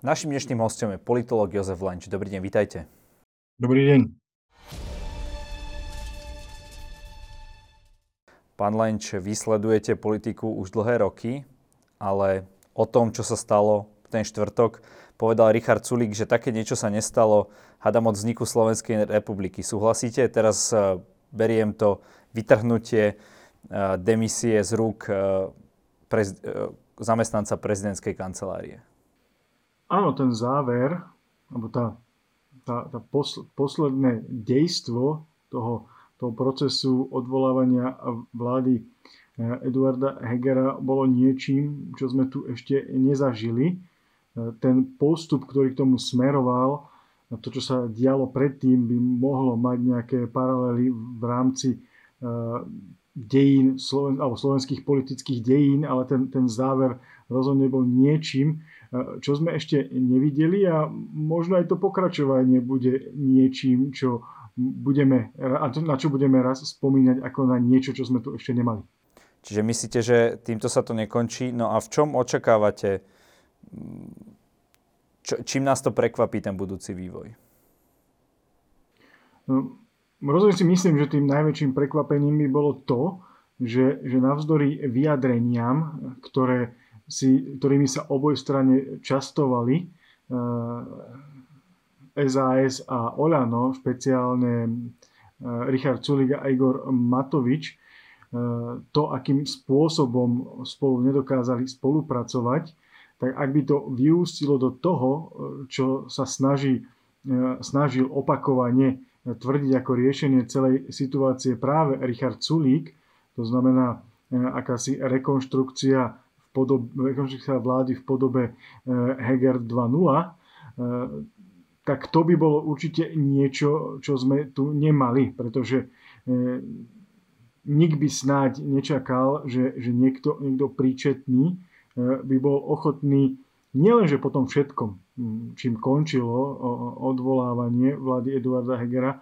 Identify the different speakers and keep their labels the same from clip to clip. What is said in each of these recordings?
Speaker 1: Našim dnešným hostom je politolog Jozef Lenč. Dobrý deň, vitajte.
Speaker 2: Dobrý deň.
Speaker 1: Pán Lenč, vysledujete politiku už dlhé roky, ale o tom, čo sa stalo v ten štvrtok, povedal Richard Sulík, že také niečo sa nestalo, hádam od vzniku Slovenskej republiky. Súhlasíte? Teraz e, beriem to vytrhnutie e, demisie z rúk e, prez, zamestnanca prezidentskej kancelárie.
Speaker 2: Áno, ten záver, alebo tá, tá, tá posl- posledné dejstvo toho, toho procesu odvolávania vlády eh, Eduarda Hegera bolo niečím, čo sme tu ešte nezažili. Eh, ten postup, ktorý k tomu smeroval, to, čo sa dialo predtým, by mohlo mať nejaké paralely v rámci eh, dejín, alebo slovenských politických dejín, ale ten, ten záver rozhodne bol niečím, čo sme ešte nevideli a možno aj to pokračovanie bude niečím, čo budeme, na čo budeme raz spomínať ako na niečo, čo sme tu ešte nemali.
Speaker 1: Čiže myslíte, že týmto sa to nekončí? No a v čom očakávate, čo, čím nás to prekvapí ten budúci vývoj?
Speaker 2: No, rozhodne si myslím, že tým najväčším prekvapením by bolo to, že, že navzdory vyjadreniam, ktoré si, ktorými sa oboj strane častovali SAS eh, a Olano, špeciálne eh, Richard Sulik a Igor Matovič, eh, to, akým spôsobom spolu nedokázali spolupracovať, tak ak by to vyústilo do toho, čo sa snaží, snažil opakovane tvrdiť ako riešenie celej situácie práve Richard Sulík, to znamená akási rekonštrukcia podobe, vlády v podobe e, Heger 2.0, e, tak to by bolo určite niečo, čo sme tu nemali, pretože e, nik by snáď nečakal, že, že niekto, niekto príčetný by bol ochotný nielenže po tom všetkom, čím končilo odvolávanie vlády Eduarda Hegera,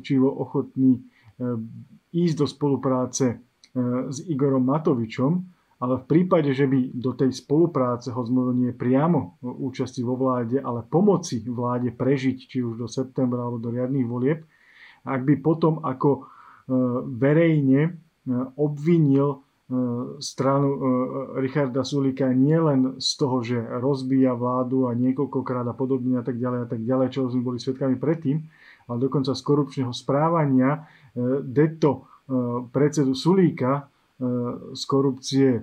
Speaker 2: či bol ochotný ísť do spolupráce s Igorom Matovičom, ale v prípade, že by do tej spolupráce, hoď nie priamo účasti vo vláde, ale pomoci vláde prežiť, či už do septembra alebo do riadných volieb, ak by potom ako e, verejne e, obvinil e, stranu Richarda Sulika nielen z toho, že rozbíja vládu a niekoľkokrát a podobne a tak ďalej a tak ďalej, čo sme boli svetkami predtým, ale dokonca z korupčného správania deto predsedu Sulíka z korupcie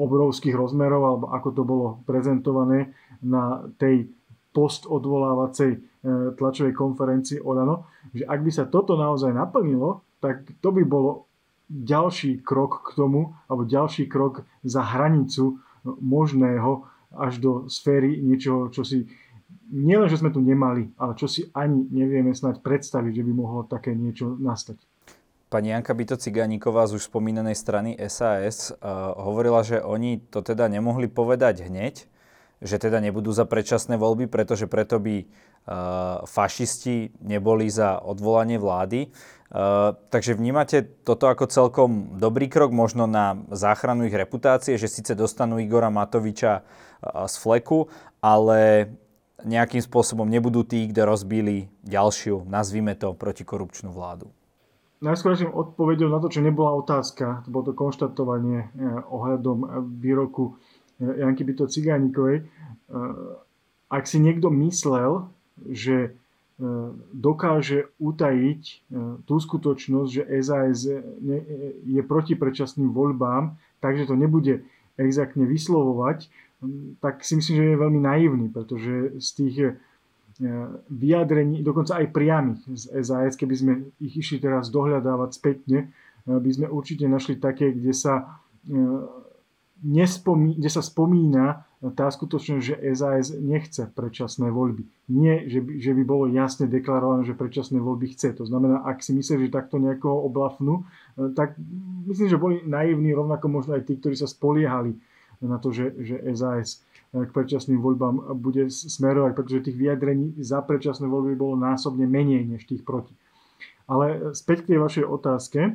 Speaker 2: obrovských rozmerov, alebo ako to bolo prezentované na tej postodvolávacej e, tlačovej konferencii Olano, že ak by sa toto naozaj naplnilo, tak to by bolo ďalší krok k tomu, alebo ďalší krok za hranicu možného až do sféry niečoho, čo si nielen, že sme tu nemali, ale čo si ani nevieme snať predstaviť, že by mohlo také niečo nastať.
Speaker 1: Pani Janka Byto Cigániková z už spomínanej strany SAS uh, eh, hovorila, že oni to teda nemohli povedať hneď, že teda nebudú za predčasné voľby, pretože preto by uh, fašisti neboli za odvolanie vlády. Uh, takže vnímate toto ako celkom dobrý krok možno na záchranu ich reputácie, že síce dostanú Igora Matoviča uh, z fleku, ale nejakým spôsobom nebudú tí, kde rozbili ďalšiu, nazvime to, protikorupčnú vládu
Speaker 2: najskôrším odpovedou na to, čo nebola otázka, to bolo to konštatovanie eh, ohľadom eh, výroku eh, Janky Byto Cigánikovej. Ak si niekto myslel, že dokáže utajiť tú skutočnosť, že SAS je proti predčasným voľbám, takže to nebude exaktne vyslovovať, hm, tak si myslím, že je veľmi naivný, pretože z tých vyjadrení, dokonca aj priamých z SAS, keby sme ich išli teraz dohľadávať spätne, e, by sme určite našli také, kde sa, e, nespomí, kde sa spomína tá skutočnosť, že SAS nechce predčasné voľby. Nie, že by, že by bolo jasne deklarované, že predčasné voľby chce. To znamená, ak si myslíš, že takto nejakého oblafnú, tak myslím, že boli naivní rovnako možno aj tí, ktorí sa spoliehali na to, že, že SAS k predčasným voľbám bude smerovať, pretože tých vyjadrení za predčasné voľby bolo násobne menej než tých proti. Ale späť k tej vašej otázke, e,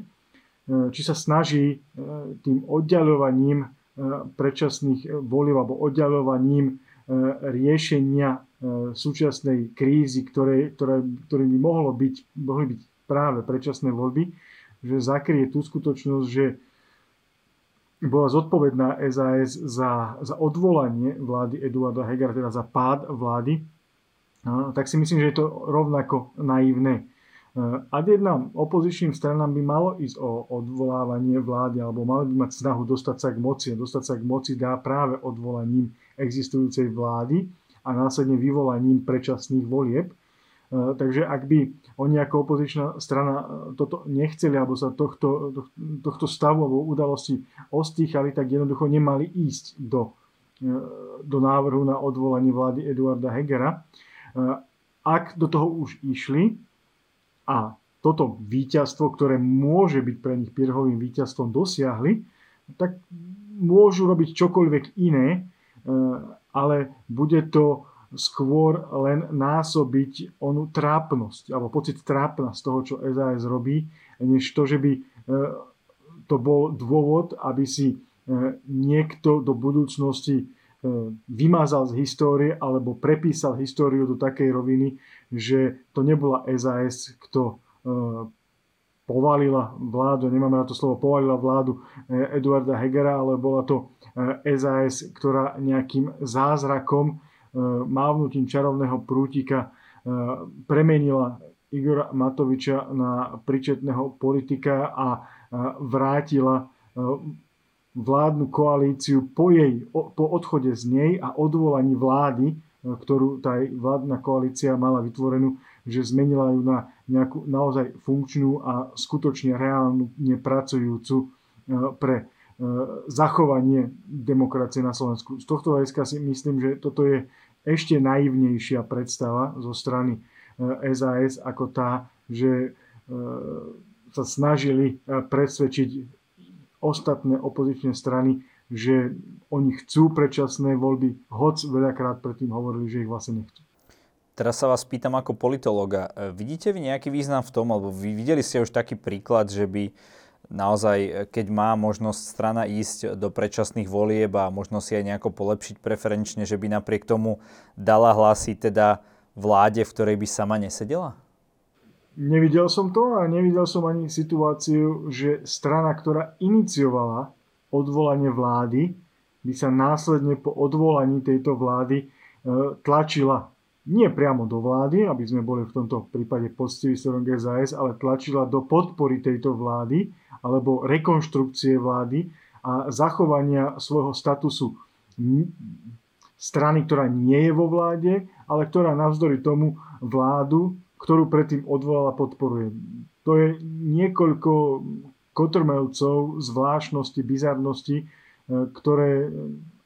Speaker 2: či sa snaží e, tým oddialovaním e, predčasných volieb alebo oddialovaním riešenia súčasnej krízy, ktoré, ktoré, ktorými mohlo byť, mohli byť práve predčasné voľby, že zakrie tú skutočnosť, že bola zodpovedná SAS za, za odvolanie vlády Eduarda Hegera, teda za pád vlády, tak si myslím, že je to rovnako naivné. Ak jedna opozičným stranám by malo ísť o odvolávanie vlády alebo mali by mať snahu dostať sa k moci dostať sa k moci dá práve odvolaním existujúcej vlády a následne vyvolaním predčasných volieb, E, takže ak by oni ako opozičná strana e, toto nechceli alebo sa tohto, tohto stavu alebo udalosti ostýchali, tak jednoducho nemali ísť do, e, do návrhu na odvolanie vlády Eduarda Hegera. Ak do toho už išli a toto víťazstvo, ktoré môže byť pre nich pierhovým víťazstvom, dosiahli, tak môžu robiť čokoľvek iné, ale bude to skôr len násobiť onú trápnosť, alebo pocit trápna z toho, čo SAS robí, než to, že by e, to bol dôvod, aby si e, niekto do budúcnosti e, vymazal z histórie alebo prepísal históriu do takej roviny, že to nebola SAS, kto povalila vládu, nemáme na to slovo, povalila vládu Eduarda Hegera, ale bola to SAS, ktorá nejakým zázrakom mávnutím čarovného prútika e, premenila Igora Matoviča na pričetného politika a e, vrátila vládnu koalíciu po, jej, po odchode z nej a odvolaní vlády, ktorú tá vládna koalícia mala vytvorenú, že zmenila ju na nejakú naozaj funkčnú a skutočne reálnu nepracujúcu pre zachovanie demokracie na Slovensku. Z tohto hľadiska si myslím, že toto je ešte naivnejšia predstava zo strany SAS eh, ako tá, že eh, sa snažili eh, presvedčiť ostatné opozičné strany, že oni chcú predčasné voľby, hoc veľakrát predtým hovorili, že ich vlastne nechcú.
Speaker 1: Teraz sa vás pýtam ako politologa. Vidíte vy nejaký význam v tom, alebo vy videli ste už taký príklad, že by naozaj, e, keď má možnosť strana ísť do predčasných volieb a možno si aj nejako polepšiť preferenčne, že by napriek tomu dala hlasy teda vláde, v ktorej by sama nesedela?
Speaker 2: Nevidel som to a nevidel som ani situáciu, že strana, ktorá iniciovala odvolanie vlády, by sa následne po odvolaní tejto vlády e, tlačila nie priamo do vlády, aby sme boli v tomto prípade poctiví smerom GZS, ale tlačila do podpory tejto vlády alebo rekonštrukcie vlády a zachovania svojho statusu strany, ktorá nie je vo vláde, ale ktorá navzdory tomu vládu, ktorú predtým odvolala, podporuje. To je niekoľko kotrmelcov, zvláštnosti, bizarnosti, e, ktoré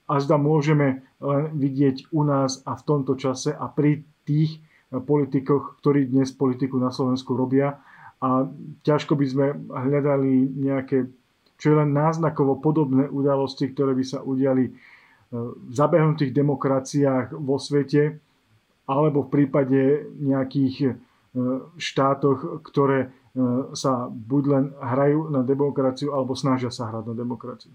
Speaker 2: azda môžeme len vidieť u nás a v tomto čase a pri tých politikoch, ktorí dnes politiku na Slovensku robia a ťažko by sme hľadali nejaké, čo je len náznakovo podobné udalosti, ktoré by sa udiali e, v zabehnutých demokraciách vo svete alebo v prípade nejakých e, štátoch, ktoré e, sa buď len hrajú na demokraciu alebo snažia sa hrať na demokraciu.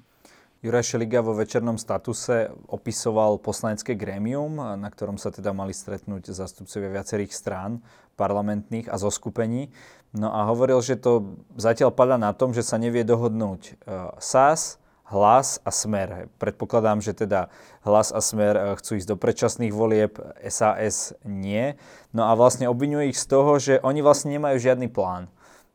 Speaker 1: Juraj Šeliga vo večernom statuse opisoval poslanecké grémium, na ktorom sa teda mali stretnúť zastupcovia viacerých strán parlamentných a zoskupení. No a hovoril, že to zatiaľ padá na tom, že sa nevie dohodnúť e, SAS, hlas a smer. Predpokladám, že teda hlas a smer e, chcú ísť do predčasných volieb, SAS nie. No a vlastne obvinuje ich z toho, že oni vlastne nemajú žiadny plán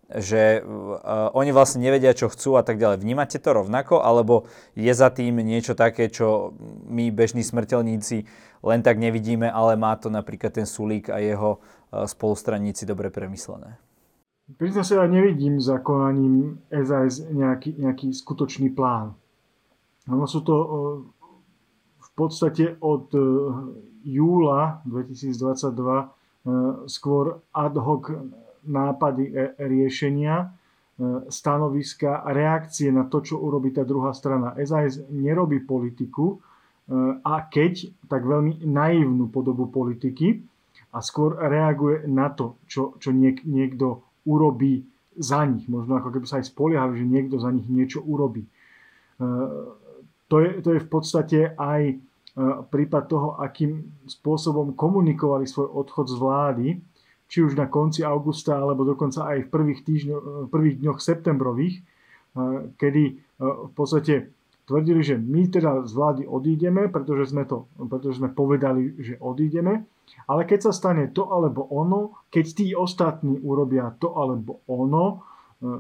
Speaker 1: že uh, oni vlastne nevedia, čo chcú a tak ďalej. Vnímate to rovnako, alebo je za tým niečo také, čo my bežní smrteľníci len tak nevidíme, ale má to napríklad ten Sulík a jeho uh, spolustranníci dobre premyslené?
Speaker 2: Priznám sa, ja nevidím za konaním SAS nejaký, nejaký skutočný plán. Ono sú to v podstate od júla 2022 skôr ad hoc nápady e, riešenia, e, stanoviska a reakcie na to, čo urobí tá druhá strana. SAS nerobí politiku e, a keď, tak veľmi naivnú podobu politiky a skôr reaguje na to, čo, čo niek, niekto urobí za nich. Možno ako keby sa aj spoliehali, že niekto za nich niečo urobí. To je, to je v podstate aj prípad toho, akým spôsobom komunikovali svoj odchod z vlády, či už na konci augusta, alebo dokonca aj v prvých, týždňo, prvých dňoch septembrových, kedy v podstate tvrdili, že my teda z vlády odídeme, pretože sme, to, pretože sme povedali, že odídeme, ale keď sa stane to alebo ono, keď tí ostatní urobia to alebo ono,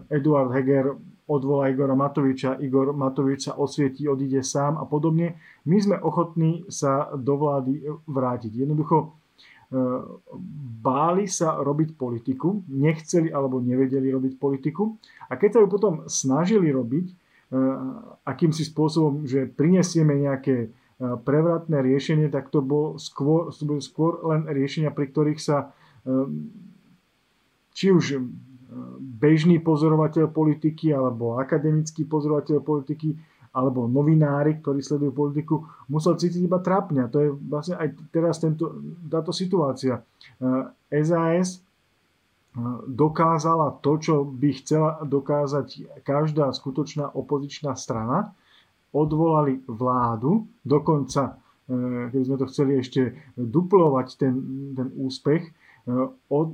Speaker 2: Eduard Heger odvolá Igora Matoviča, Igor Matovič sa osvietí, odíde sám a podobne. My sme ochotní sa do vlády vrátiť. Jednoducho e, báli sa robiť politiku, nechceli alebo nevedeli robiť politiku a keď sa ju potom snažili robiť, e, akýmsi spôsobom, že prinesieme nejaké e, prevratné riešenie, tak to bolo skôr, skôr len riešenia, pri ktorých sa či už bežný pozorovateľ politiky alebo akademický pozorovateľ politiky alebo novinári, ktorí sledujú politiku, musel cítiť iba trápňa. To je vlastne aj teraz tento, táto situácia. SAS eh, dokázala to, čo by chcela dokázať každá skutočná opozičná strana. Odvolali vládu, dokonca, eh, keď sme to chceli ešte duplovať ten, ten úspech,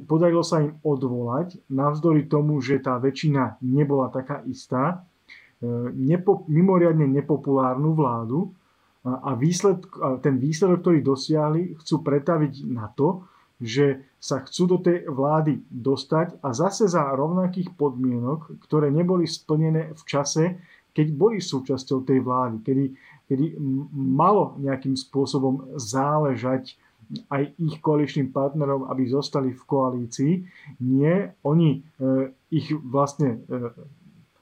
Speaker 2: podarilo sa im odvolať, navzdory tomu, že tá väčšina nebola taká istá, e, nepo, mimoriadne nepopulárnu vládu a výsledk, ten výsledok, ktorý dosiahli, chcú pretaviť na to, že sa chcú do tej vlády dostať a zase za rovnakých podmienok, ktoré neboli splnené v čase, keď boli súčasťou tej vlády, kedy, kedy malo nejakým spôsobom záležať aj ich koaličným partnerom, aby zostali v koalícii. Nie, oni e, ich vlastne e,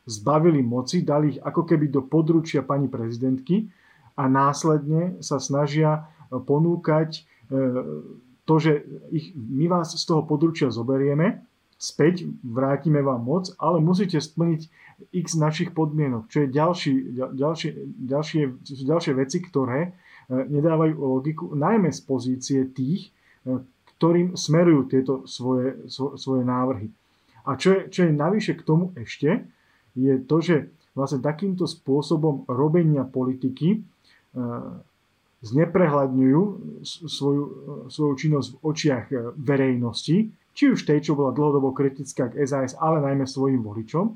Speaker 2: zbavili moci, dali ich ako keby do područia pani prezidentky a následne sa snažia e, ponúkať to, že ich, my vás z toho područia zoberieme, späť vrátime vám moc, ale musíte splniť x našich podmienok, čo je ďalší, ďalšie, ďalšie, ďalšie veci, ktoré E, nedávajú logiku, najmä z pozície tých, e, ktorým smerujú tieto svoje, svoje návrhy. A čo je, čo je navyše k tomu ešte, je to, že vlastne takýmto spôsobom robenia politiky e, zneprehľadňujú svoju, svoju činnosť v očiach verejnosti, či už tej, čo bola dlhodobo kritická k SAS, ale najmä svojim voličom.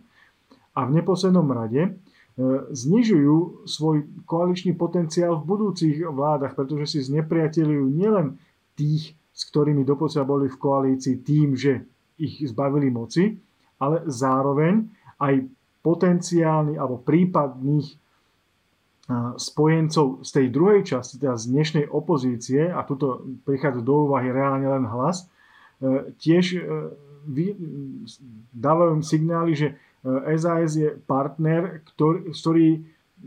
Speaker 2: A v neposlednom rade E, znižujú svoj koaličný potenciál v budúcich vládach, pretože si znepriateľujú nielen tých, s ktorými doposiaľ boli v koalícii tým, že ich zbavili moci, ale zároveň aj potenciálny alebo prípadných e, spojencov z tej druhej časti, teda z dnešnej opozície, a tuto prichádza do úvahy reálne len hlas, e, tiež dávajú signály, že SAS je partner, ktorý, ktorý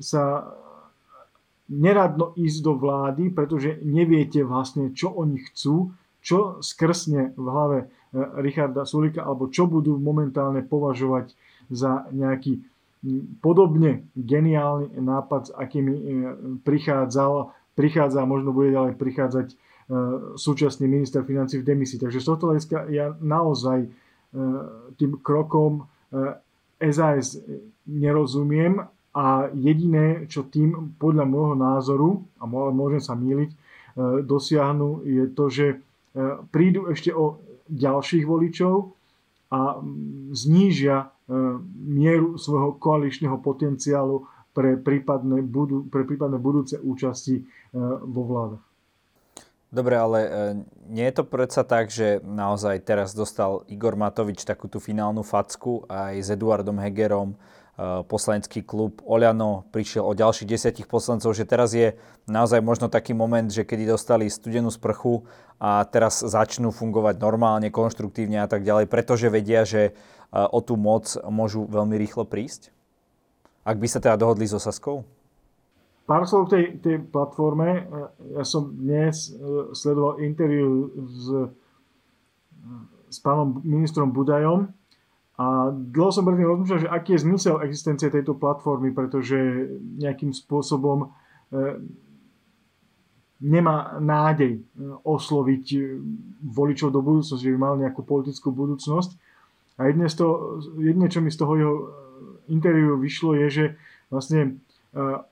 Speaker 2: sa neradno ísť do vlády, pretože neviete vlastne, čo oni chcú, čo skrsne v hlave e, Richarda Sulika, alebo čo budú momentálne považovať za nejaký podobne geniálny nápad, s akými e, prichádzal, prichádza a možno bude ďalej prichádzať e, súčasný minister financí v demisii. Takže z tohto hľadiska ja naozaj tým krokom SAS nerozumiem a jediné, čo tým podľa môjho názoru, a môžem sa míliť, e, dosiahnu, je to, že e, prídu ešte o ďalších voličov a znížia e, mieru svojho koaličného potenciálu pre prípadné, budú, pre prípadné budúce účasti vo vládach.
Speaker 1: Dobre, ale nie je to predsa tak, že naozaj teraz dostal Igor Matovič takú tú finálnu facku aj s Eduardom Hegerom, poslanecký klub Oľano prišiel o ďalších desiatich poslancov, že teraz je naozaj možno taký moment, že kedy dostali studenú sprchu a teraz začnú fungovať normálne, konštruktívne a tak ďalej, pretože vedia, že o tú moc môžu veľmi rýchlo prísť? Ak by sa teda dohodli so Saskou?
Speaker 2: Pár slov tej, tej platforme. Ja som dnes e, sledoval interviu s, s pánom ministrom Budajom a dlho som predtým rozmýšľal, že aký je zmysel existencie tejto platformy, pretože nejakým spôsobom e, nemá nádej e, osloviť voličov do budúcnosti, že by mal nejakú politickú budúcnosť. A jedne, z toho, jedne čo mi z toho jeho interviu vyšlo, je, že vlastne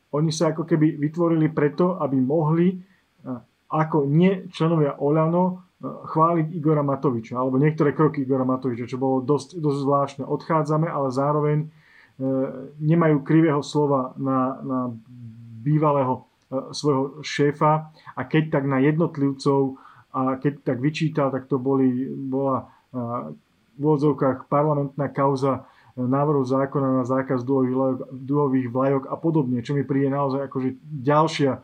Speaker 2: oni sa ako keby vytvorili preto, aby mohli ako nie členovia Oľano chváliť Igora Matoviča, alebo niektoré kroky Igora Matoviča, čo bolo dosť, dosť zvláštne. Odchádzame, ale zároveň nemajú krivého slova na, na bývalého svojho šéfa a keď tak na jednotlivcov a keď tak vyčítal, tak to boli, bola v parlamentná kauza návrhu zákona na zákaz duhových vlajok a podobne, čo mi príde naozaj akože ďalšia e,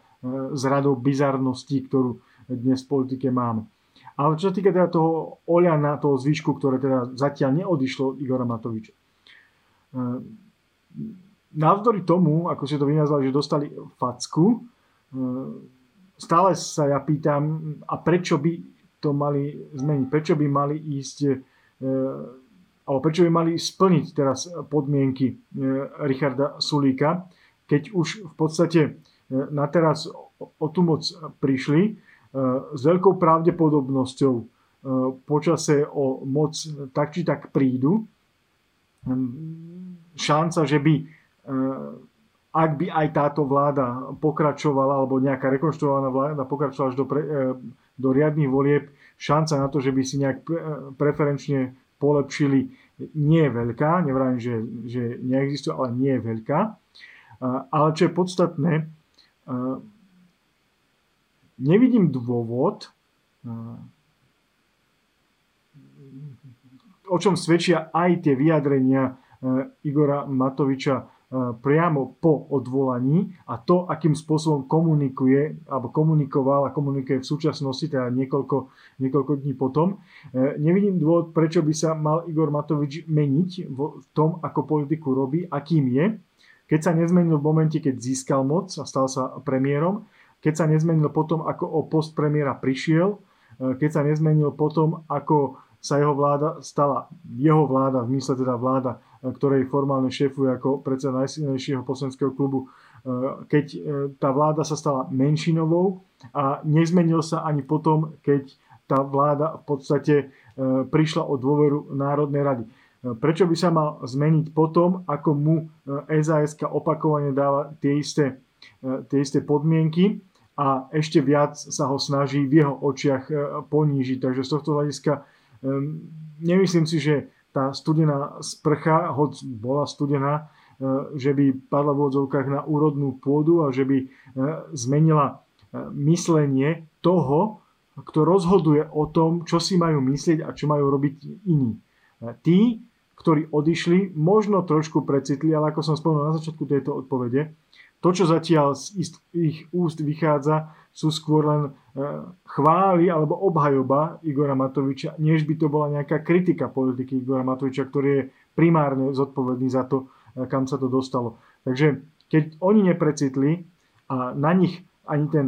Speaker 2: z radou bizarností, ktorú dnes v politike máme. Ale čo sa týka teda toho Oľana, toho zvyšku, ktoré teda zatiaľ neodišlo od Igora Matoviča. E, navzdory tomu, ako ste to vynazvali, že dostali facku, e, stále sa ja pýtam, a prečo by to mali zmeniť? Prečo by mali ísť alebo prečo by mali splniť teraz podmienky e, Richarda Sulíka, keď už v podstate e, na teraz o tú moc prišli e, s veľkou pravdepodobnosťou počase o moc tak či tak prídu. Šanca, že by ak by aj táto vláda pokračovala, alebo nejaká rekonštruovaná vláda pokračovala až do, pre, do riadných volieb, šanca na to, že by si nejak preferenčne polepšili, nie je veľká, nevrajím, že, že neexistuje, ale nie je veľká. Ale čo je podstatné, nevidím dôvod, o čom svedčia aj tie vyjadrenia Igora Matoviča priamo po odvolaní a to, akým spôsobom komunikuje alebo komunikoval a komunikuje v súčasnosti, teda niekoľko, niekoľko dní potom. E, nevidím dôvod, prečo by sa mal Igor Matovič meniť v tom, ako politiku robí, akým je. Keď sa nezmenil v momente, keď získal moc a stal sa premiérom, keď sa nezmenil potom, ako o post premiéra prišiel, e, keď sa nezmenil potom, ako sa jeho vláda stala, jeho vláda, v mysle teda vláda ktorej formálne šéfuje ako predseda najsilnejšieho poslaneckého klubu, e, keď e, tá vláda sa stala menšinovou a nezmenil sa ani potom, keď tá vláda v podstate e, prišla o dôveru Národnej rady. Prečo by sa mal zmeniť potom, ako mu SAS opakovane dáva tie isté, tie isté podmienky a ešte viac sa ho snaží v jeho očiach ponížiť. Takže z tohto hľadiska nemyslím si, že tá studená sprcha, hoď bola studená, e, že by padla v odzovkách na úrodnú pôdu a že by e, zmenila e, myslenie toho, kto rozhoduje o tom, čo si majú myslieť a čo majú robiť iní. Tí, ktorí odišli, možno trošku precitli, ale ako som spomenul na začiatku tejto odpovede, to, čo zatiaľ z ich úst vychádza, sú skôr len e, chvály alebo obhajoba Igora Matoviča, než by to bola nejaká kritika politiky Igora Matoviča, ktorý je primárne zodpovedný za to, e, kam sa to dostalo. Takže keď oni neprecitli a na nich ani ten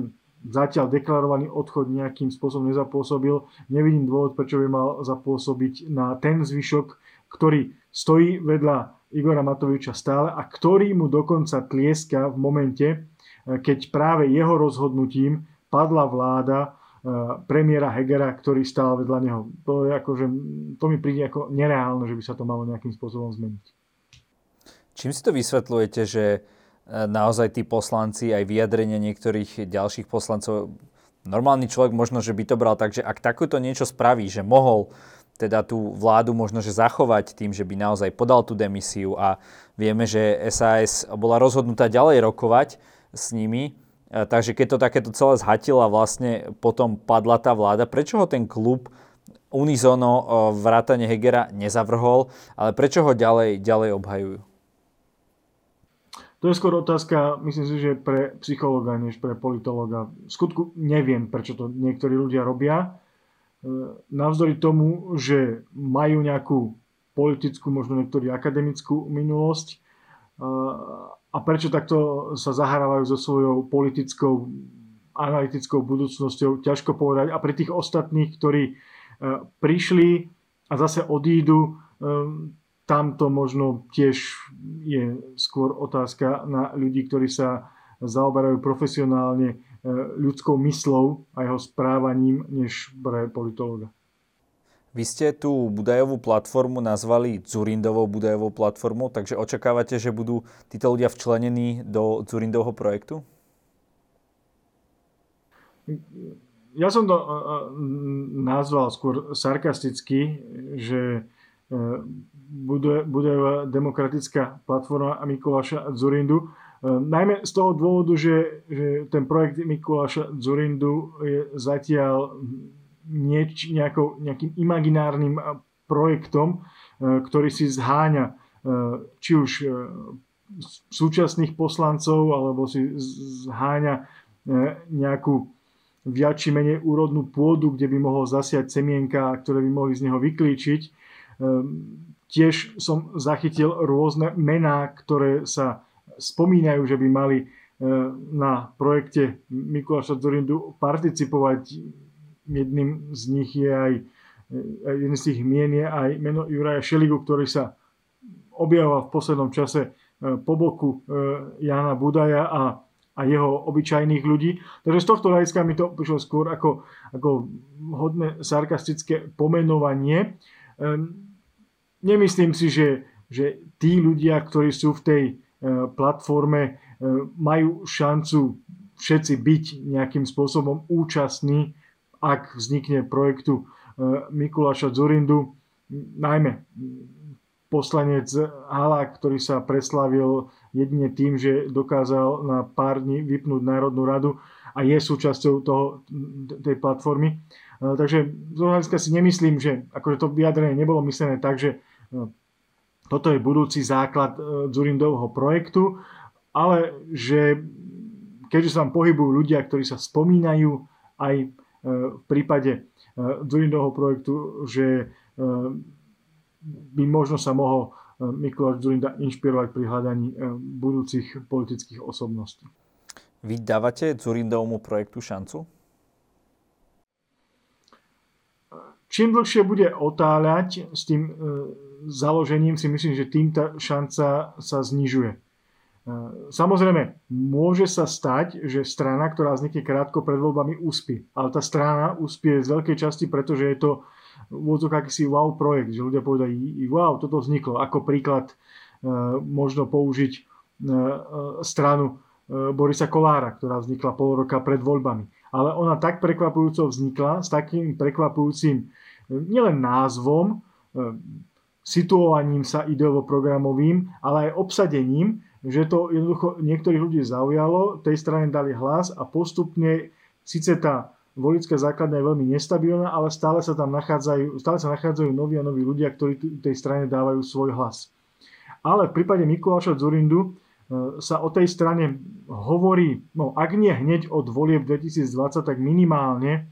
Speaker 2: zatiaľ deklarovaný odchod nejakým spôsobom nezapôsobil, nevidím dôvod, prečo by mal zapôsobiť na ten zvyšok, ktorý stojí vedľa Igora Matoviča stále a ktorý mu dokonca tlieska v momente, keď práve jeho rozhodnutím padla vláda e, premiéra Hegera, ktorý stál vedľa neho. To, je ako, že, to mi príde ako nereálne, že by sa to malo nejakým spôsobom zmeniť.
Speaker 1: Čím si to vysvetľujete, že e, naozaj tí poslanci, aj vyjadrenie niektorých ďalších poslancov, normálny človek možno, že by to bral tak, že ak takéto niečo spraví, že mohol teda tú vládu možno, zachovať tým, že by naozaj podal tú demisiu a vieme, že SAS bola rozhodnutá ďalej rokovať, s nimi. E, takže keď to takéto celé zhatilo a vlastne potom padla tá vláda, prečo ho ten klub unizono e, vrátane Hegera nezavrhol, ale prečo ho ďalej, ďalej obhajujú?
Speaker 2: To je skôr otázka, myslím si, že pre psychologa, než pre politologa. V skutku neviem, prečo to niektorí ľudia robia. E, navzdory tomu, že majú nejakú politickú, možno niektorí akademickú minulosť a prečo takto sa zahrávajú so svojou politickou analytickou budúcnosťou, ťažko povedať. A pre tých ostatných, ktorí e, prišli a zase odídu, tam to možno tiež je skôr otázka na ľudí, ktorí sa zaoberajú profesionálne ľudskou myslou a jeho správaním, než pre politológa.
Speaker 1: Vy ste tú Budajovú platformu nazvali Zurindovou Budajovou platformou, takže očakávate, že budú títo ľudia včlenení do Zurindovho projektu?
Speaker 2: Ja som to nazval skôr sarkasticky, že Budajová demokratická platforma Mikuláša Zurindu. E, najmä z toho dôvodu, že, že ten projekt Mikuláša Zurindu je zatiaľ nieč, nejakou, nejakým imaginárnym projektom, e, ktorý si zháňa e, či už súčasných poslancov, alebo si zháňa nejakú viac či menej úrodnú pôdu, kde by mohol zasiať semienka, ktoré by mohli z neho vyklíčiť. Tiež som zachytil rôzne mená, ktoré sa spomínajú, že by mali na projekte Mikuláša Zorindu participovať jedným z nich je aj jeden z tých mien je aj meno Juraja Šeligu, ktorý sa objavoval v poslednom čase e, po boku e, Jana Budaja a, a jeho obyčajných ľudí. Takže z tohto hľadiska mi to prišlo skôr ako, ako hodné sarkastické pomenovanie. Ehm, nemyslím si, že, že tí ľudia, ktorí sú v tej e, platforme, majú šancu všetci byť nejakým spôsobom účastní ak vznikne projektu e, Mikuláša Zurindu, najmä poslanec Hala, ktorý sa preslavil jedine tým, že dokázal na pár dní vypnúť Národnú radu a je súčasťou toho, tej platformy. E, takže z si nemyslím, že akože to vyjadrenie nebolo myslené tak, že e, toto je budúci základ Zurindovho projektu, ale že keďže sa tam pohybujú ľudia, ktorí sa spomínajú aj v prípade Zurindovho e, projektu, že e, by možno sa mohol e, Mikuláš Zurinda inšpirovať pri hľadaní budúcich politických osobností.
Speaker 1: Vy dávate Zurindovmu projektu šancu?
Speaker 2: Čím dlhšie bude otáľať s tým založením, si myslím, že tým tá šanca sa znižuje. Samozrejme, môže sa stať, že strana, ktorá vznikne krátko pred voľbami, úspí. Ale tá strana úspie z veľkej časti, pretože je to vôdzok akýsi wow projekt, že ľudia povedajú, wow, toto vzniklo. Ako príklad e, možno použiť e, e, stranu Borisa Kolára, ktorá vznikla pol roka pred voľbami. Ale ona tak prekvapujúco vznikla, s takým prekvapujúcim nielen názvom, situovaním sa ideovo-programovým, ale aj obsadením, že to jednoducho niektorých ľudí zaujalo, tej strane dali hlas a postupne, síce tá volická základňa je veľmi nestabilná, ale stále sa tam nachádzajú, stále sa nachádzajú noví a noví ľudia, ktorí tej strane dávajú svoj hlas. Ale v prípade Mikuláša Zurindu e, sa o tej strane hovorí, no ak nie hneď od volieb 2020, tak minimálne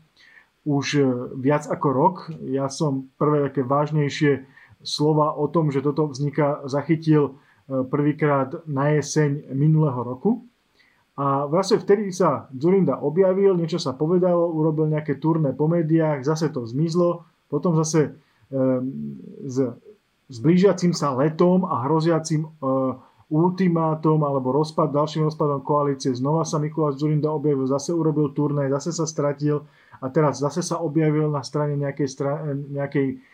Speaker 2: už e, viac ako rok. Ja som prvé také vážnejšie slova o tom, že toto vzniká, zachytil E, prvýkrát na jeseň minulého roku. A vlastne vtedy sa Zurinda objavil, niečo sa povedalo, urobil nejaké turné po médiách, zase to zmizlo, potom zase e, s, s sa letom a hroziacim e, ultimátom alebo rozpad, ďalším rozpadom koalície. Znova sa Mikuláš Zurinda objavil, zase urobil turné, zase sa stratil a teraz zase sa objavil na strane nejakej, strane, nejakej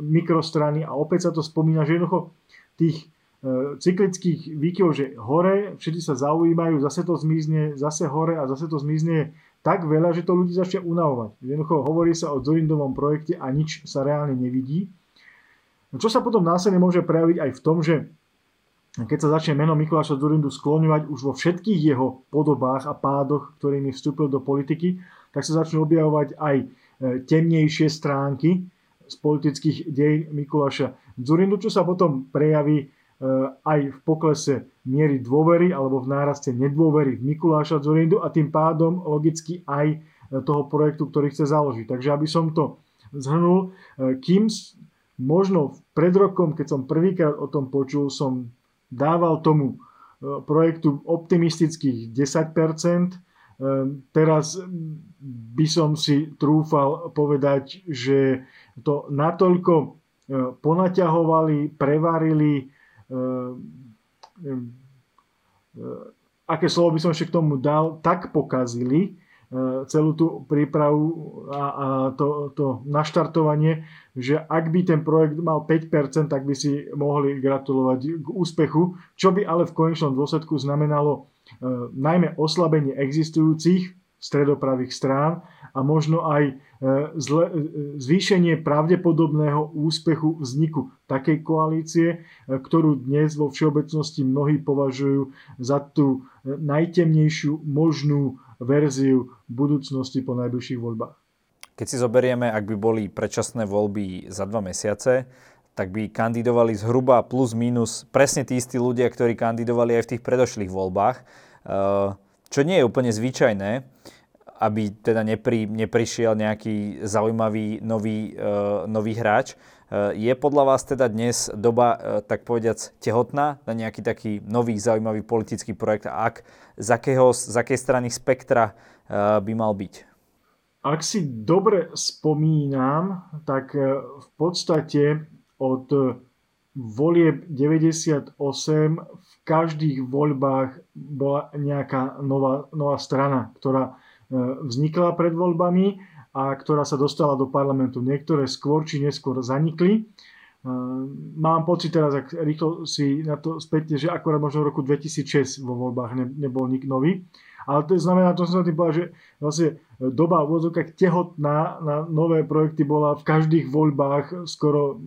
Speaker 2: mikrostrany a opäť sa to spomína, že jednoducho tých E, cyklických výkyvov, že hore, všetci sa zaujímajú, zase to zmizne, zase hore a zase to zmizne tak veľa, že to ľudí začne unavovať. Jednoducho hovorí sa o Zorindovom projekte a nič sa reálne nevidí. Čo sa potom následne môže prejaviť aj v tom, že keď sa začne meno Mikuláša Zurindu skloňovať už vo všetkých jeho podobách a pádoch, ktorými vstúpil do politiky, tak sa začnú objavovať aj e, temnejšie stránky z politických dejín Mikuláša Zurindu, čo sa potom prejaví Eh, aj v poklese miery dôvery alebo v náraste nedôvery v Mikuláša Zorindu a tým pádom logicky aj eh, toho projektu, ktorý chce založiť. Takže aby som to zhrnul, eh, kým možno pred rokom, keď som prvýkrát o tom počul, som dával tomu projektu optimistických 10%, teraz by som si trúfal povedať, že to natoľko ponaťahovali, prevarili, Ehm, ehm, aké slovo by som ešte k tomu dal, tak pokazili, celú tú prípravu a, a to, to naštartovanie, že ak by ten projekt mal 5%, tak by si mohli gratulovať k úspechu, čo by ale v konečnom dôsledku znamenalo e, najmä oslabenie existujúcich stredopravých strán a možno aj e, zle, e, zvýšenie pravdepodobného úspechu vzniku takej koalície, e, ktorú dnes vo všeobecnosti mnohí považujú za tú najtemnejšiu možnú verziu budúcnosti po najbližších voľbách.
Speaker 1: Keď si zoberieme, ak by boli predčasné voľby za dva mesiace, tak by kandidovali zhruba plus minus presne tí istí ľudia, ktorí kandidovali aj v tých predošlých voľbách čo nie je úplne zvyčajné, aby teda nepri, neprišiel nejaký zaujímavý nový, uh, nový hráč. Uh, je podľa vás teda dnes doba, tak povediac, tehotná na nejaký taký nový zaujímavý politický projekt a ak, z, akého, z akej strany spektra by mal byť?
Speaker 2: Ak si dobre spomínam, tak v podstate od volieb 98 v každých voľbách bola nejaká nová, nová strana, ktorá e, vznikla pred voľbami a ktorá sa dostala do parlamentu. Niektoré skôr či neskôr zanikli. E, mám pocit teraz, ak rýchlo si na to späť, že akorát možno v roku 2006 vo voľbách ne, nebol nik nový. Ale to znamená, to som tým povedal, že vlastne doba v tehotná na nové projekty bola v každých voľbách skoro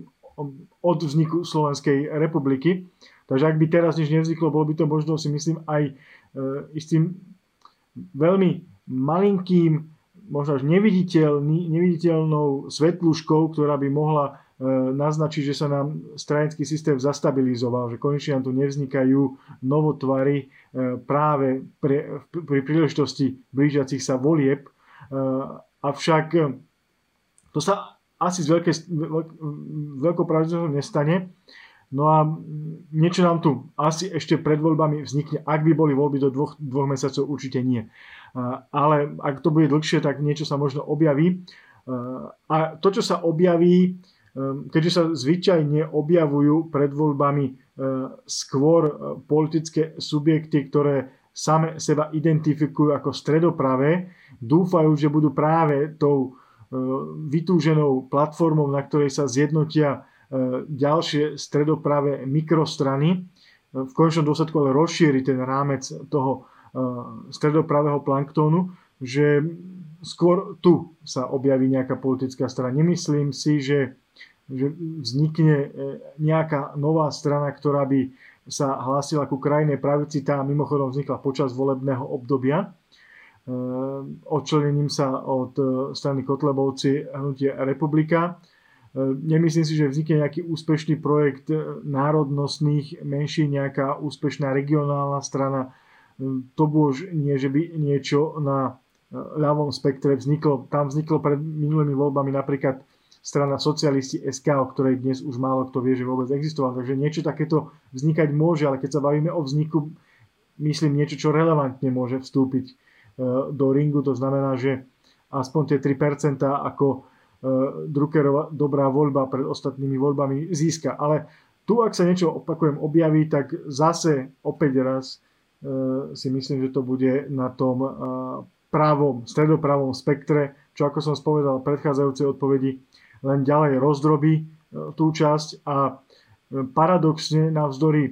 Speaker 2: od vzniku Slovenskej republiky. Takže ak by teraz nič nevzniklo, bolo by to možno si myslím aj e, istým veľmi malinkým, možno až neviditeľný, neviditeľnou svetlúškou, ktorá by mohla e, naznačiť, že sa nám stranický systém zastabilizoval, že konečne nám tu nevznikajú novotvary e, práve pre, pri príležitosti blížiacich sa volieb. Avšak to sa asi z veľkej, veľkou pravdepodobnosťou nestane. No a niečo nám tu asi ešte pred voľbami vznikne. Ak by boli voľby do dvoch, dvoch mesiacov, určite nie. Ale ak to bude dlhšie, tak niečo sa možno objaví. A to, čo sa objaví, keďže sa zvyčajne objavujú pred voľbami skôr politické subjekty, ktoré same seba identifikujú ako stredopravé, dúfajú, že budú práve tou vytúženou platformou, na ktorej sa zjednotia E, ďalšie stredopravé mikrostrany, e, v konečnom dôsledku ale rozšíri ten rámec toho e, stredopravého planktónu, že skôr tu sa objaví nejaká politická strana. Nemyslím si, že, že vznikne nejaká nová strana, ktorá by sa hlásila ku krajnej pravici. Tá mimochodom vznikla počas volebného obdobia odčlenením sa od strany Kotlebovci hnutie Republika E, nemyslím si, že vznikne nejaký úspešný projekt e, národnostných menší, nejaká úspešná regionálna strana. E, to už nie, že by niečo na ľavom spektre vzniklo. Tam vzniklo pred minulými voľbami napríklad strana socialisti SK, o ktorej dnes už málo kto vie, že vôbec existoval. Takže niečo takéto vznikať môže, ale keď sa bavíme o vzniku, myslím niečo, čo relevantne môže vstúpiť do ringu. To znamená, že aspoň tie 3% ako E, Druckerova dobrá voľba pred ostatnými voľbami získa. Ale tu, ak sa niečo, opakujem, objaví, tak zase opäť raz e, si myslím, že to bude na tom e, pravom, stredopravom spektre, čo ako som spovedal v predchádzajúcej odpovedi, len ďalej rozdrobí tú časť a paradoxne navzdory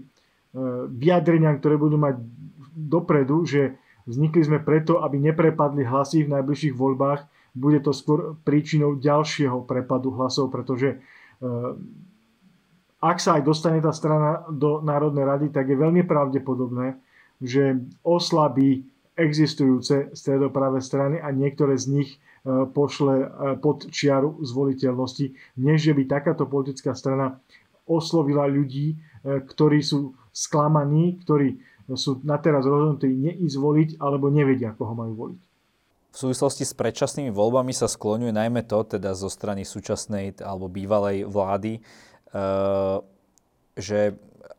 Speaker 2: vyjadreniam, ktoré budú mať dopredu, že vznikli sme preto, aby neprepadli hlasy v najbližších voľbách, bude to skôr príčinou ďalšieho prepadu hlasov, pretože eh, ak sa aj dostane tá strana do Národnej rady, tak je veľmi pravdepodobné, že oslabí existujúce stredopravé strany a niektoré z nich eh, pošle eh, pod čiaru zvoliteľnosti, než že by takáto politická strana oslovila ľudí, ktorí sú sklamaní, ktorí sú na teraz rozhodnutí neizvoliť alebo nevedia, koho majú voliť.
Speaker 1: V súvislosti s predčasnými voľbami sa skloňuje najmä to, teda zo strany súčasnej alebo bývalej vlády, eh, že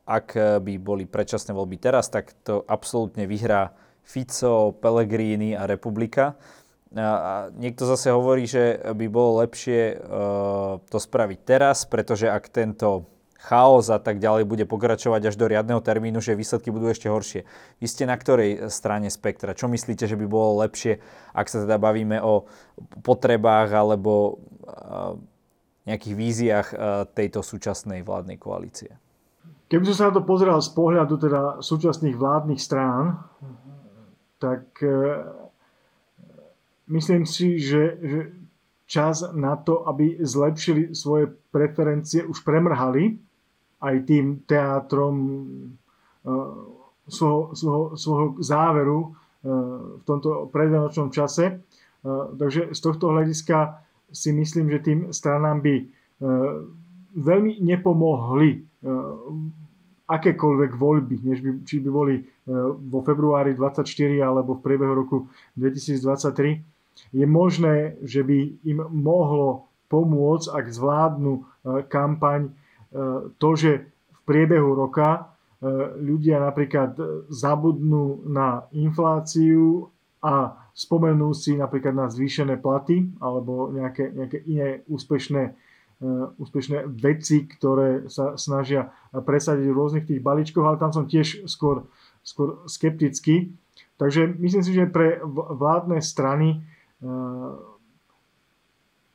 Speaker 1: ak by boli predčasné voľby teraz, tak to absolútne vyhrá Fico, Pellegrini a Republika. A niekto zase hovorí, že by bolo lepšie eh, to spraviť teraz, pretože ak tento chaos a tak ďalej bude pokračovať až do riadneho termínu, že výsledky budú ešte horšie. Vy ste na ktorej strane spektra? Čo myslíte, že by bolo lepšie, ak sa teda bavíme o potrebách alebo nejakých víziách tejto súčasnej vládnej koalície?
Speaker 2: Keby som sa na to pozeral z pohľadu teda súčasných vládnych strán, tak myslím si, že, že čas na to, aby zlepšili svoje preferencie, už premrhali aj tým teátrom uh, svojho, svojho, svojho záveru uh, v tomto predvianočnom čase. Uh, takže z tohto hľadiska si myslím, že tým stranám by veľmi nepomohli akékoľvek voľby, než by, či by boli vo februári 24 alebo v priebehu roku 2023 je možné, že by im mohlo pomôcť, ak zvládnu e, kampaň, e, to, že v priebehu roka e, ľudia napríklad zabudnú na infláciu a spomenú si napríklad na zvýšené platy alebo nejaké, nejaké iné úspešné, úspešné veci, ktoré sa snažia presadiť v rôznych tých balíčkoch, ale tam som tiež skôr, skôr skeptický. Takže myslím si, že pre vládne strany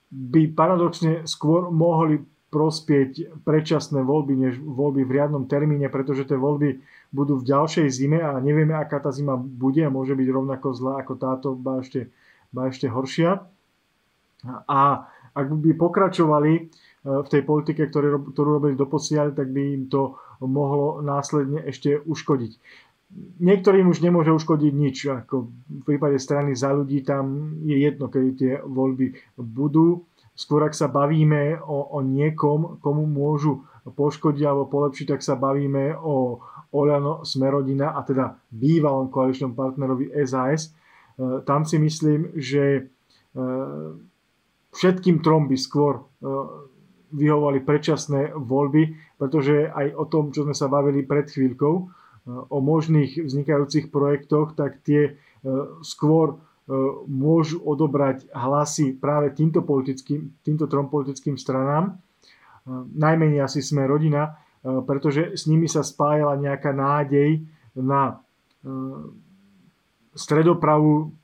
Speaker 2: by paradoxne skôr mohli prospieť predčasné voľby, než voľby v riadnom termíne, pretože tie voľby budú v ďalšej zime a nevieme, aká tá zima bude. Môže byť rovnako zlá ako táto, ba ešte, ba ešte horšia. A ak by pokračovali e, v tej politike, ktorú, ktorú robili doposiaľ, tak by im to mohlo následne ešte uškodiť niektorým už nemôže uškodiť nič. Ako v prípade strany za ľudí tam je jedno, kedy tie voľby budú. Skôr ak sa bavíme o, o niekom, komu môžu poškodiť alebo polepšiť, tak sa bavíme o Oľano Smerodina a teda bývalom koaličnom partnerovi SAS. E, tam si myslím, že e, všetkým trom by skôr e, vyhovovali predčasné voľby, pretože aj o tom, čo sme sa bavili pred chvíľkou, o možných vznikajúcich projektoch, tak tie skôr môžu odobrať hlasy práve týmto, politickým, týmto trom politickým stranám. E, najmenej asi sme rodina, pretože s nimi sa spájala nejaká nádej na stredopravú,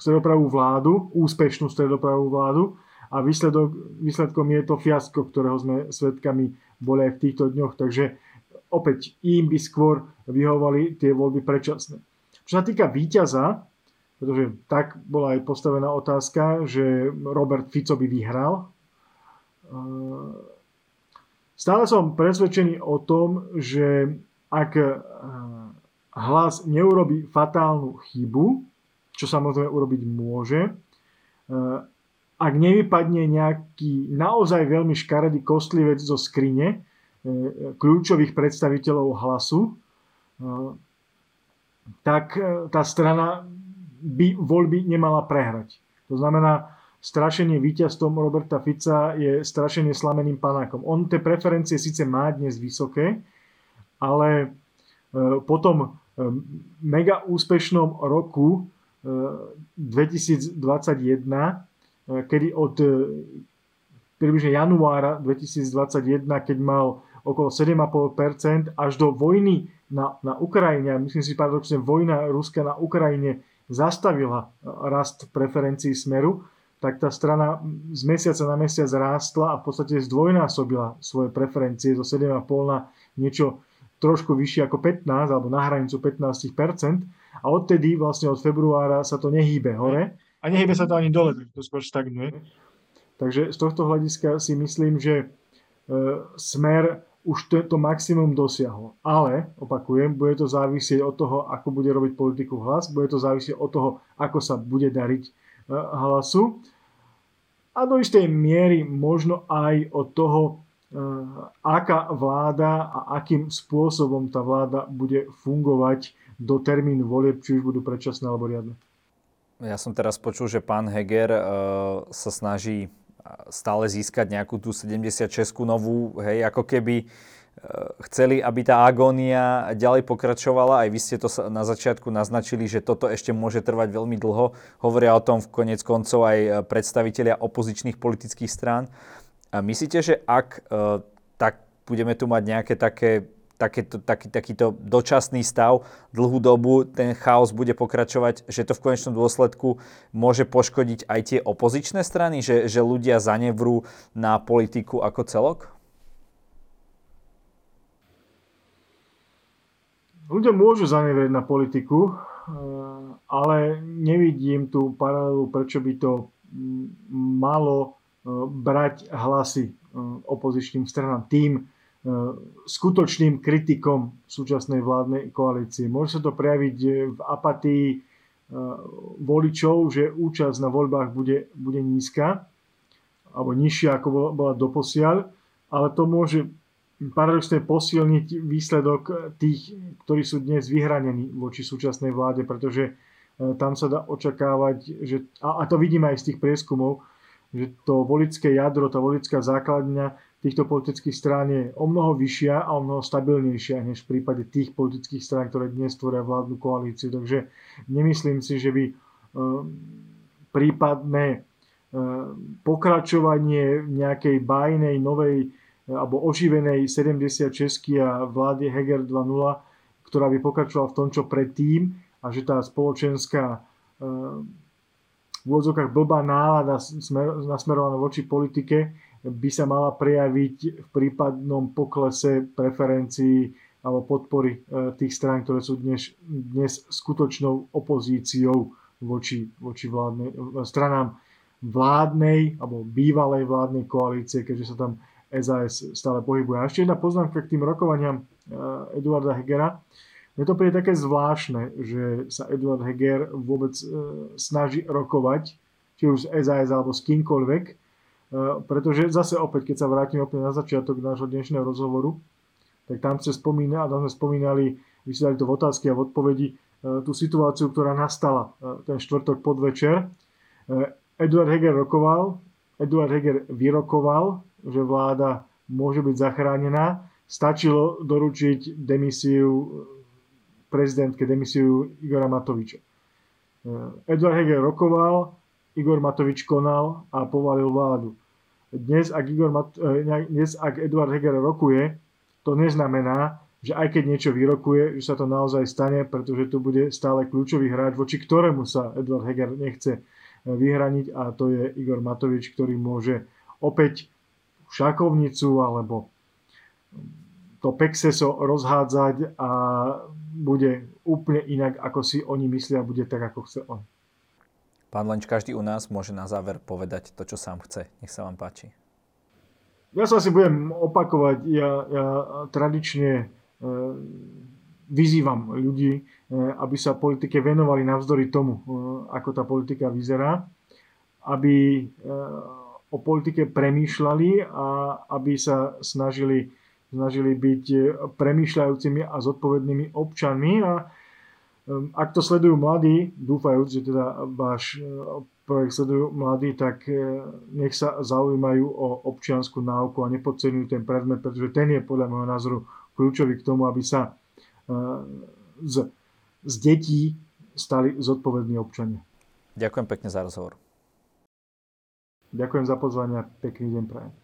Speaker 2: stredopravú vládu, úspešnú stredopravú vládu a výsledok, výsledkom je to fiasko, ktorého sme svedkami boli aj v týchto dňoch. Takže opäť im by skôr vyhovovali tie voľby predčasné. Čo sa týka víťaza, pretože tak bola aj postavená otázka, že Robert Fico by vyhral. Stále som presvedčený o tom, že ak hlas neurobi fatálnu chybu, čo samozrejme urobiť môže, ak nevypadne nejaký naozaj veľmi škaredý kostlivec zo skrine, kľúčových predstaviteľov hlasu, tak tá strana by voľby nemala prehrať. To znamená, strašenie víťazstvom Roberta Fica je strašenie slameným panákom. On tie preferencie síce má dnes vysoké, ale po tom mega úspešnom roku 2021, kedy od približne januára 2021, keď mal okolo 7,5% až do vojny na, na Ukrajine. Myslím si paradoxne, vojna Ruska na Ukrajine zastavila rast preferencií Smeru, tak tá strana z mesiaca na mesiac rástla a v podstate zdvojnásobila svoje preferencie zo 7,5 na niečo trošku vyššie ako 15 alebo na hranicu 15%. A odtedy vlastne od februára sa to nehýbe hore. A nehýbe sa to ani dole, to skôr stagnuje. Takže z tohto hľadiska si myslím, že e, smer už to, to maximum dosiahol. Ale, opakujem, bude to závisieť od toho, ako bude robiť politiku hlas, bude to závisieť od toho, ako sa bude dariť e, hlasu a do istej miery možno aj od toho, e, aká vláda a akým spôsobom tá vláda bude fungovať do termínu volieb, či už budú predčasné alebo riadne.
Speaker 1: Ja som teraz počul, že pán Heger uh, sa snaží stále získať nejakú tú 76 novú, hej, ako keby e, chceli, aby tá agónia ďalej pokračovala. Aj vy ste to na začiatku naznačili, že toto ešte môže trvať veľmi dlho. Hovoria o tom v konec koncov aj e, predstavitelia opozičných politických strán. A myslíte, že ak e, tak budeme tu mať nejaké také takéto, taký, takýto dočasný stav dlhú dobu, ten chaos bude pokračovať, že to v konečnom dôsledku môže poškodiť aj tie opozičné strany, že, že ľudia zanevrú na politiku ako celok?
Speaker 2: Ľudia môžu zanevrieť na politiku, eh, ale nevidím tú paralelu, prečo by to malo eh, brať hlasy eh, opozičným stranám. Tým, skutočným kritikom súčasnej vládnej koalície. Môže sa to prejaviť e, v apatii e, voličov, že účasť na voľbách bude, bude nízka alebo nižšia, ako bola doposiaľ, ale to môže paradoxne posilniť výsledok tých, ktorí sú dnes vyhranení voči súčasnej vláde, pretože tam sa dá očakávať, že, a to vidíme aj z tých prieskumov, že to volické jadro, tá volická základňa týchto politických strán je o mnoho vyššia a o mnoho stabilnejšia než v prípade tých politických strán, ktoré dnes tvoria vládnu koalíciu. Takže nemyslím si, že by eh, prípadné eh, pokračovanie nejakej bajnej, novej eh, alebo oživenej 76 a vlády Heger 2.0, ktorá by pokračovala v tom, čo predtým a že tá spoločenská v úvodzokách blbá nálada nasmerovaná voči politike by sa mala prejaviť v prípadnom poklese preferencií alebo podpory e, tých strán, ktoré sú dnes, dnes skutočnou opozíciou voči, voči vládnej, stranám vládnej alebo bývalej vládnej koalície, keďže sa tam SAS stále pohybuje. A ešte jedna poznámka k tým rokovaniam e, Eduarda Hegera. Mne to príde také zvláštne, že sa Eduard Heger vôbec e, snaží rokovať, či už z SAS alebo s kýmkoľvek, pretože zase opäť, keď sa vrátim opäť na začiatok nášho dnešného rozhovoru, tak tam ste spomínali, a tam sme spomínali, vy si dali to v otázky a v odpovedi, eh, tú situáciu, ktorá nastala eh, ten štvrtok podvečer. Eduard Heger rokoval, Eduard Heger vyrokoval, že vláda môže byť zachránená. Stačilo doručiť demisiu prezidentke, demisiu Igora Matoviča. Eduard Heger rokoval, Igor Matovič konal a povalil vládu. Dnes, ak, Igor Mat- e, dnes, ak Eduard Heger rokuje, to neznamená, že aj keď niečo vyrokuje, že sa to naozaj stane, pretože tu bude stále kľúčový hráč, voči ktorému sa Eduard Heger nechce e, vyhraniť a to je Igor Matovič, ktorý môže opäť šakovnicu alebo to pexeso rozhádzať a bude úplne inak, ako si oni myslia, bude tak, ako chce on.
Speaker 1: Pán Lenč, každý u nás môže na záver povedať to, čo sám chce. Nech sa vám páči.
Speaker 2: Ja sa asi budem opakovať. Ja, ja tradične e, vyzývam ľudí, e, aby sa politike venovali navzdory tomu, e, ako tá politika vyzerá, aby e, o politike premýšľali a aby sa snažili, snažili byť premýšľajúcimi a zodpovednými občanmi a ak to sledujú mladí, dúfajúc, že teda váš e, projekt sledujú mladí, tak e, nech sa zaujímajú o občianskú náuku a nepodceňujú ten predmet, pretože ten je podľa môjho názoru kľúčový k tomu, aby sa e, z, z detí stali zodpovední občania.
Speaker 1: Ďakujem pekne za rozhovor.
Speaker 2: Ďakujem za pozvanie a pekný deň prajem.